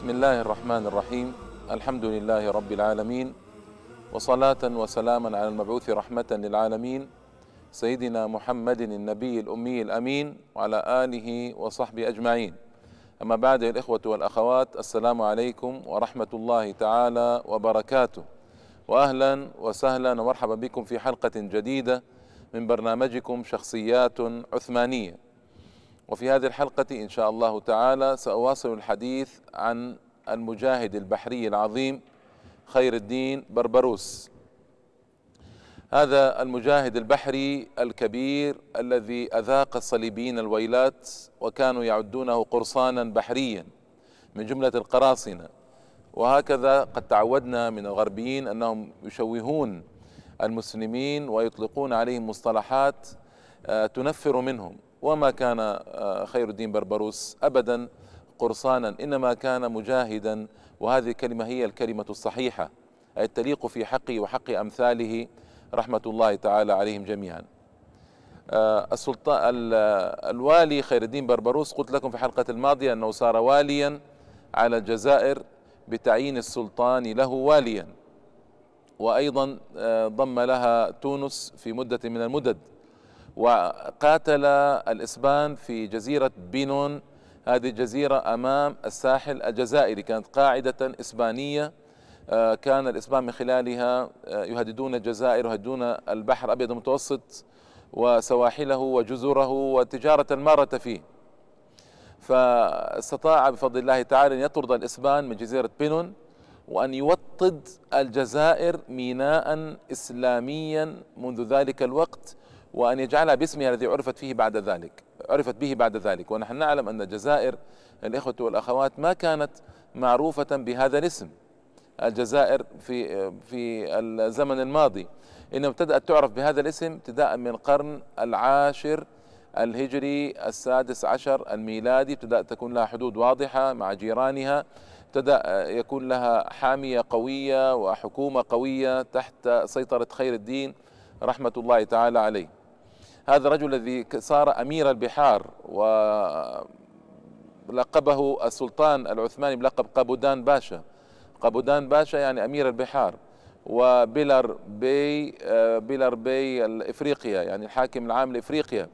بسم الله الرحمن الرحيم الحمد لله رب العالمين وصلاة وسلاما على المبعوث رحمة للعالمين سيدنا محمد النبي الأمي الأمين وعلى آله وصحبه أجمعين أما بعد الإخوة والأخوات السلام عليكم ورحمة الله تعالى وبركاته وأهلا وسهلا ومرحبا بكم في حلقة جديدة من برنامجكم شخصيات عثمانية وفي هذه الحلقة إن شاء الله تعالى سأواصل الحديث عن المجاهد البحري العظيم خير الدين بربروس. هذا المجاهد البحري الكبير الذي أذاق الصليبيين الويلات وكانوا يعدونه قرصانا بحريا من جملة القراصنة. وهكذا قد تعودنا من الغربيين أنهم يشوهون المسلمين ويطلقون عليهم مصطلحات تنفر منهم. وما كان خير الدين بربروس أبدا قرصانا إنما كان مجاهدا وهذه الكلمة هي الكلمة الصحيحة أي تليق في حقه وحق أمثاله رحمة الله تعالى عليهم جميعا. السلطان الوالي خير الدين بربروس قلت لكم في الحلقة الماضية أنه صار واليا على الجزائر بتعيين السلطان له واليا وأيضا ضم لها تونس في مدة من المدد. وقاتل الإسبان في جزيرة بينون. هذه الجزيرة أمام الساحل الجزائري كانت قاعدة إسبانية. كان الإسبان من خلالها يهددون الجزائر ويهددون البحر الأبيض المتوسط وسواحله وجزره والتجارة المارة فيه. فاستطاع بفضل الله تعالى أن يطرد الإسبان من جزيرة بينون وأن يوطد الجزائر ميناء إسلاميا منذ ذلك الوقت. وأن يجعلها باسمها الذي عرفت فيه بعد ذلك عرفت به بعد ذلك. ونحن نعلم أن الجزائر الإخوة والأخوات ما كانت معروفة بهذا الاسم. الجزائر في في الزمن الماضي إنما ابتدأت تعرف بهذا الاسم ابتداء من القرن العاشر الهجري السادس عشر الميلادي. ابتدأت تكون لها حدود واضحة مع جيرانها. ابتدأ يكون لها حامية قوية وحكومة قوية تحت سيطرة خير الدين رحمة الله تعالى عليه. هذا الرجل الذي صار أمير البحار ولقبه السلطان العثماني بلقب قابودان باشا. قابودان باشا يعني أمير البحار وبيلر بي بيلر بي الإفريقيا يعني الحاكم العام لإفريقيا.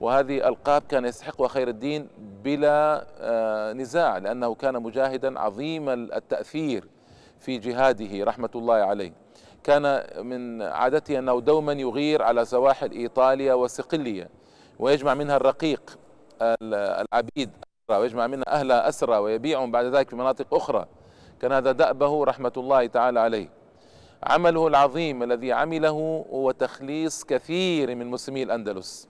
وهذه ألقاب كان يستحقها خير الدين بلا نزاع لأنه كان مجاهدا عظيم التأثير في جهاده رحمة الله عليه. كان من عادته أنه دوما يغير على سواحل إيطاليا وصقلية ويجمع منها الرقيق العبيد ويجمع منها أهل أسرى ويبيعهم بعد ذلك في مناطق أخرى. كان هذا دأبه رحمة الله تعالى عليه. عمله العظيم الذي عمله هو تخليص كثير من مسلمي الأندلس.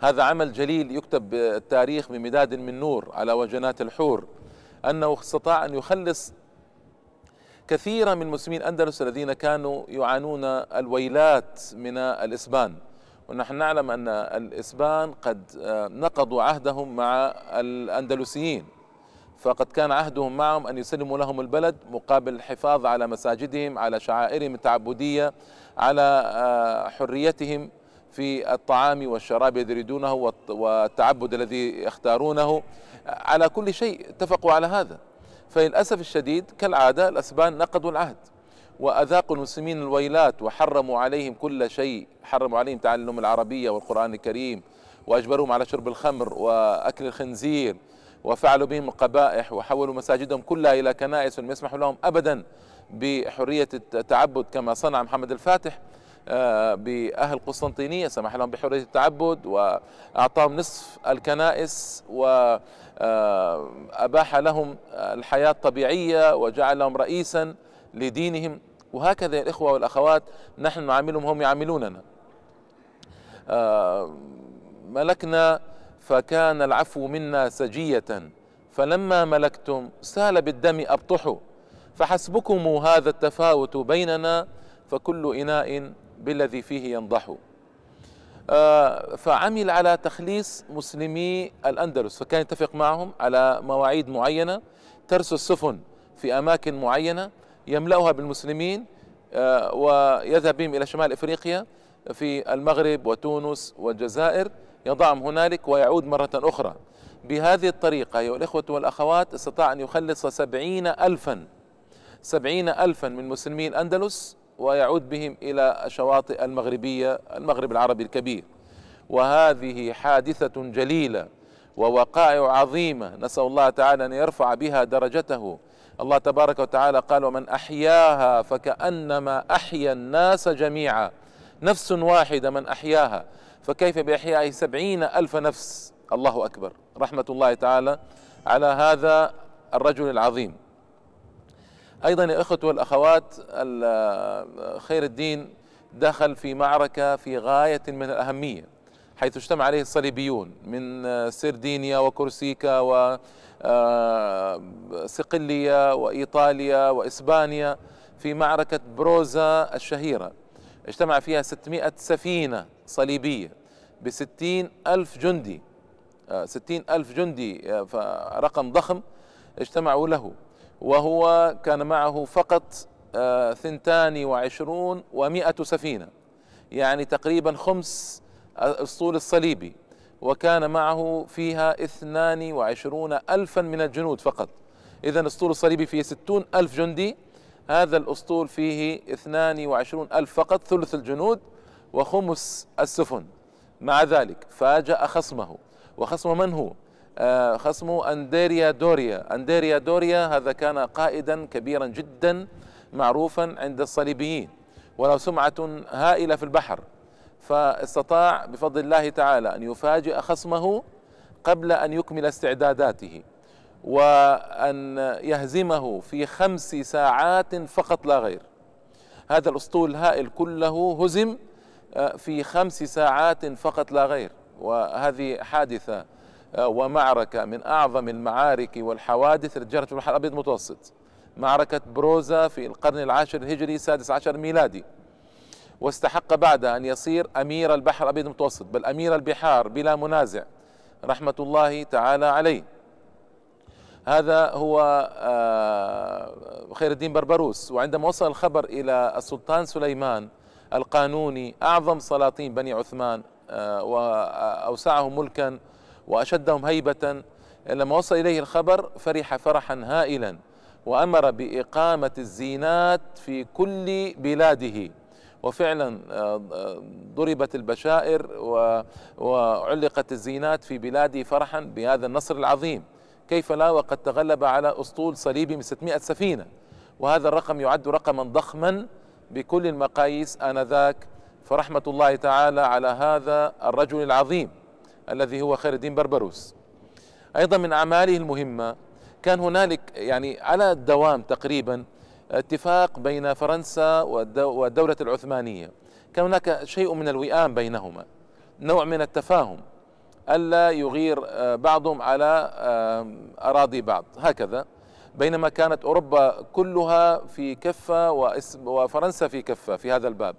هذا عمل جليل يكتب التاريخ بمداد من نور على وجنات الحور أنه استطاع أن يخلص كثيرا من مسلمين الأندلس الذين كانوا يعانون الويلات من الإسبان. ونحن نعلم أن الإسبان قد نقضوا عهدهم مع الأندلسيين. فقد كان عهدهم معهم أن يسلموا لهم البلد مقابل الحفاظ على مساجدهم على شعائرهم التعبدية على حريتهم في الطعام والشراب الذي يريدونه والتعبد الذي يختارونه. على كل شيء اتفقوا على هذا. فللأسف الشديد كالعادة الأسبان نقضوا العهد. وأذاقوا المسلمين الويلات وحرموا عليهم كل شيء. حرموا عليهم تعلم العربية والقرآن الكريم وأجبروهم على شرب الخمر وأكل الخنزير وفعلوا بهم القبائح وحولوا مساجدهم كلها إلى كنائس ولم يسمحوا لهم أبدا بحرية التعبد كما صنع محمد الفاتح. بأهل قسطنطينية سمح لهم بحرية التعبد وأعطاهم نصف الكنائس وأباح لهم الحياة الطبيعية وجعل لهم رئيسا لدينهم. وهكذا يا الإخوة والأخوات نحن نعاملهم هم يعاملوننا. ملكنا فكان العفو منا سجية فلما ملكتم سال بالدم أبطحوا فحسبكم هذا التفاوت بيننا فكل إناء بالذي فيه ينضح. فعمل على تخليص مسلمي الأندلس فكان يتفق معهم على مواعيد معينة ترسو السفن في أماكن معينة يملأها بالمسلمين ويذهب بهم إلى شمال إفريقيا في المغرب وتونس والجزائر. يضعهم هنالك ويعود مرة أخرى. بهذه الطريقة أيها الإخوة والأخوات استطاع أن يخلص سبعين ألفا سبعين ألفا من مسلمي الأندلس ويعود بهم إلى الشواطئ المغربية المغرب العربي الكبير. وهذه حادثة جليلة ووقائع عظيمة نسأل الله تعالى أن يرفع بها درجته. الله تبارك وتعالى قال ومن أحياها فكأنما أحيا الناس جميعا. نفس واحدة من أحياها. فكيف بإحياء سبعين ألف نفس؟ الله أكبر. رحمة الله تعالى على هذا الرجل العظيم. أيضا يا إخوة والأخوات خير الدين دخل في معركة في غاية من الأهمية حيث اجتمع عليه الصليبيون من سردينيا وكورسيكا وصقلية وإيطاليا وإسبانيا في معركة بروزا الشهيرة. اجتمع فيها 600 سفينة صليبية بستين ألف جندي ستين ألف جندي رقم ضخم اجتمعوا له. وهو كان معه فقط ثنتان وعشرون ومائة سفينة يعني تقريبا خمس الاسطول الصليبي وكان معه فيها اثنان وعشرون ألفا من الجنود فقط. إذا الاسطول الصليبي فيه ستون ألف جندي هذا الأسطول فيه اثنان وعشرون ألف فقط ثلث الجنود وخمس السفن. مع ذلك فاجأ خصمه. وخصم من هو؟ آه خصمه أنديريا دوريا. أنديريا دوريا هذا كان قائدا كبيرا جدا معروفا عند الصليبيين وله سمعة هائلة في البحر. فاستطاع بفضل الله تعالى أن يفاجئ خصمه قبل أن يكمل استعداداته وأن يهزمه في خمس ساعات فقط لا غير. هذا الأسطول الهائل كله هزم آه، في خمس ساعات فقط لا غير. وهذه حادثة آه، ومعركة من أعظم المعارك والحوادث التي جرت في البحر الأبيض المتوسط. معركة بروزا في القرن العاشر الهجري السادس عشر ميلادي. واستحق بعد أن يصير أمير البحر الأبيض المتوسط بل أمير البحار بلا منازع. رحمة الله تعالى عليه. هذا هو آه، خير الدين بربروس. وعندما وصل الخبر إلى السلطان سليمان القانوني أعظم سلاطين بني عثمان آه، وأوسعهم ملكا وأشدهم هيبة. لما وصل إليه الخبر فرح فرحا هائلا وأمر بإقامة الزينات في كل بلاده. وفعلا آه، ضربت البشائر وعلقت الزينات في بلاده فرحا بهذا النصر العظيم. كيف لا؟ وقد تغلب على أسطول صليبي من 600 سفينة. وهذا الرقم يعد رقما ضخما بكل المقاييس آنذاك. فرحمة الله تعالى على هذا الرجل العظيم. الذي هو خير الدين بربروس. أيضا من أعماله المهمة كان هنالك يعني على الدوام تقريبا اتفاق بين فرنسا والدولة العثمانية. كان هناك شيء من الوئام بينهما نوع من التفاهم ألا يغير آه، بعضهم على آه، أراضي بعض. هكذا بينما كانت أوروبا كلها في كفة وفرنسا في كفة في هذا الباب.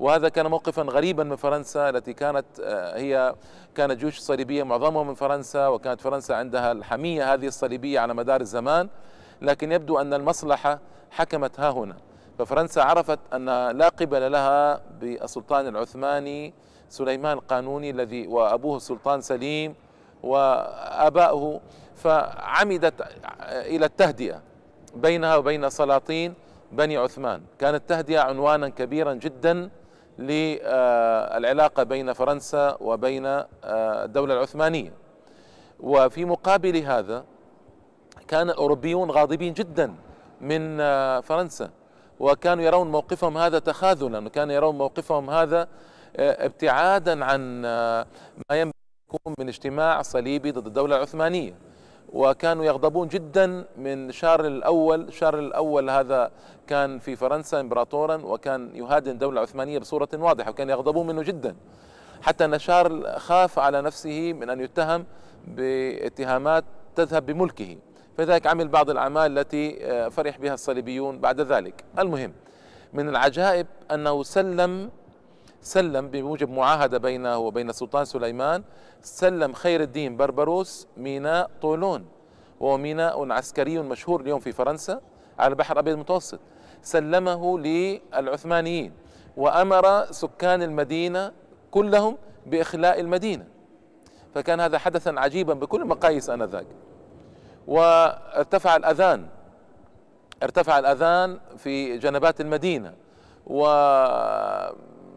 وهذا كان موقفا غريبا من فرنسا التي كانت آه، هي كانت جيوش صليبية معظمها من فرنسا وكانت فرنسا عندها الحمية هذه الصليبية على مدار الزمان لكن يبدو أن المصلحة حكمت ها هنا. ففرنسا عرفت أن لا قبل لها بالسلطان العثماني سليمان القانوني الذي وأبوه السلطان سليم وآباؤه فعمدت إلى التهدئة بينها وبين سلاطين بني عثمان. كانت تهدئة عنوانا كبيرا جدا للعلاقة بين فرنسا وبين الدولة العثمانية. وفي مقابل هذا كان الأوروبيون غاضبين جدا من فرنسا وكانوا يرون موقفهم هذا تخاذلا وكانوا يرون موقفهم هذا آه، ابتعادا عن آه، ما ينبغي يكون من اجتماع صليبي ضد الدولة العثمانية. وكانوا يغضبون جدا من شارل الأول. شارل الأول هذا كان في فرنسا إمبراطورا وكان يهادن الدولة العثمانية بصورة واضحة وكان يغضبون منه جدا. حتى أن شارل خاف على نفسه من أن يتهم باتهامات تذهب بملكه. فذلك عمل بعض الأعمال التي آه، فرح بها الصليبيون بعد ذلك. المهم من العجائب أنه سلم سلم بموجب معاهدة بينه وبين السلطان سليمان. سلم خير الدين بربروس ميناء طولون وهو ميناء عسكري مشهور اليوم في فرنسا على البحر الأبيض المتوسط. سلمه للعثمانيين وأمر سكان المدينة كلهم بإخلاء المدينة. فكان هذا حدثا عجيبا بكل المقاييس آنذاك. وارتفع الأذان ارتفع الأذان في جنبات المدينة.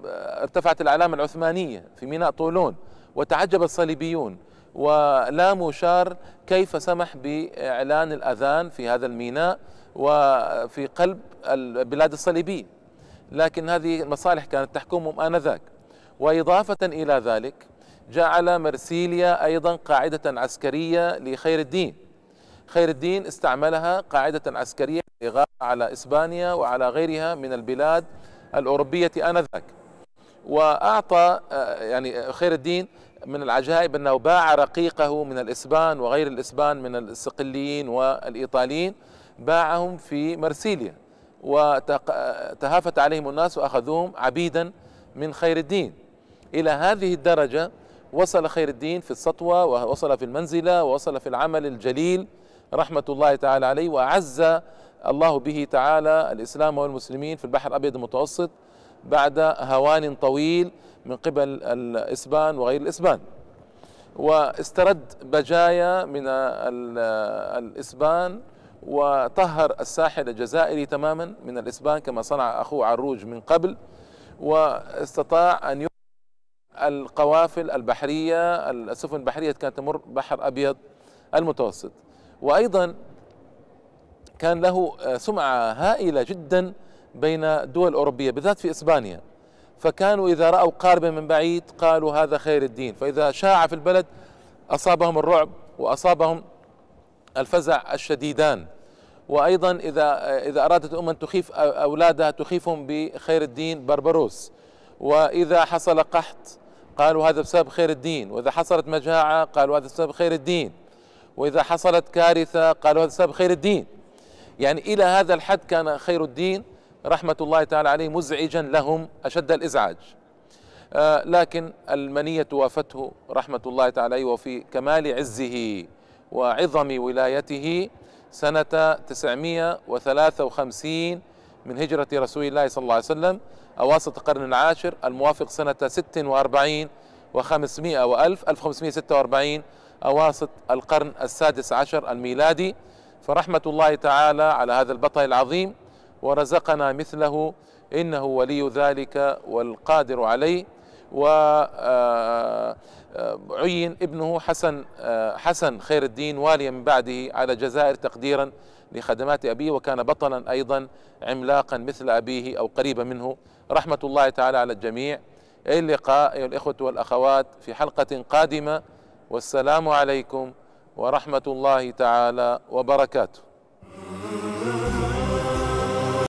وارتفعت الأعلام العثمانية في ميناء طولون وتعجب الصليبيون ولاموا شار كيف سمح بإعلان الأذان في هذا الميناء وفي قلب البلاد الصليبية. لكن هذه المصالح كانت تحكمهم آنذاك. وإضافة إلى ذلك جعل مرسيليا أيضا قاعدة عسكرية لخير الدين. خير الدين استعملها قاعدة عسكرية على إسبانيا وعلى غيرها من البلاد الأوروبية آنذاك. وأعطى آه، يعني خير الدين من العجائب أنه باع رقيقه من الإسبان وغير الإسبان من الصقليين والإيطاليين باعهم في مرسيليا وتهافت عليهم الناس وأخذوهم عبيدا من خير الدين. إلى هذه الدرجة وصل خير الدين في السطوة ووصل في المنزلة ووصل في العمل الجليل رحمة الله تعالى عليه وأعز الله به تعالى الإسلام والمسلمين في البحر الأبيض المتوسط بعد هوان طويل من قبل الإسبان وغير الإسبان. واسترد بجايا من الإسبان وطهر الساحل الجزائري تماما من الإسبان كما صنع أخوه عروج من قبل واستطاع أن القوافل البحرية السفن البحرية كانت تمر بحر أبيض المتوسط. وأيضا كان له سمعة هائلة جدا بين الدول الأوروبية بالذات في إسبانيا. فكانوا إذا رأوا قاربا من بعيد قالوا هذا خير الدين. فإذا شاع في البلد أصابهم الرعب وأصابهم الفزع الشديدان. وأيضا إذا إذا أرادت الأمة أن تخيف أولادها تخيفهم بخير الدين بربروس. وإذا حصل قحط قالوا هذا بسبب خير الدين. وإذا حصلت مجاعة قالوا هذا بسبب خير الدين. وإذا حصلت كارثة قالوا هذا بسبب خير الدين. يعني إلى هذا الحد كان خير الدين. رحمة الله تعالى عليه مزعجا لهم أشد الإزعاج. آه لكن المنية وافته رحمة الله تعالى عليه وفي كمال عزه وعظم ولايته سنة 953 من هجرة رسول الله صلى الله عليه وسلم أواسط القرن العاشر الموافق سنة 46 و500 وألف 1546 أواسط القرن السادس عشر الميلادي. فرحمة الله تعالى على هذا البطل العظيم ورزقنا مثله إنه ولي ذلك والقادر عليه. وعين ابنه حسن حسن خير الدين واليا من بعده على الجزائر تقديرا لخدمات أبيه وكان بطلا أيضا عملاقا مثل أبيه أو قريبا منه. رحمة الله تعالى على الجميع. إلى اللقاء أيها الإخوة والأخوات في حلقة قادمة. والسلام عليكم ورحمة الله تعالى وبركاته.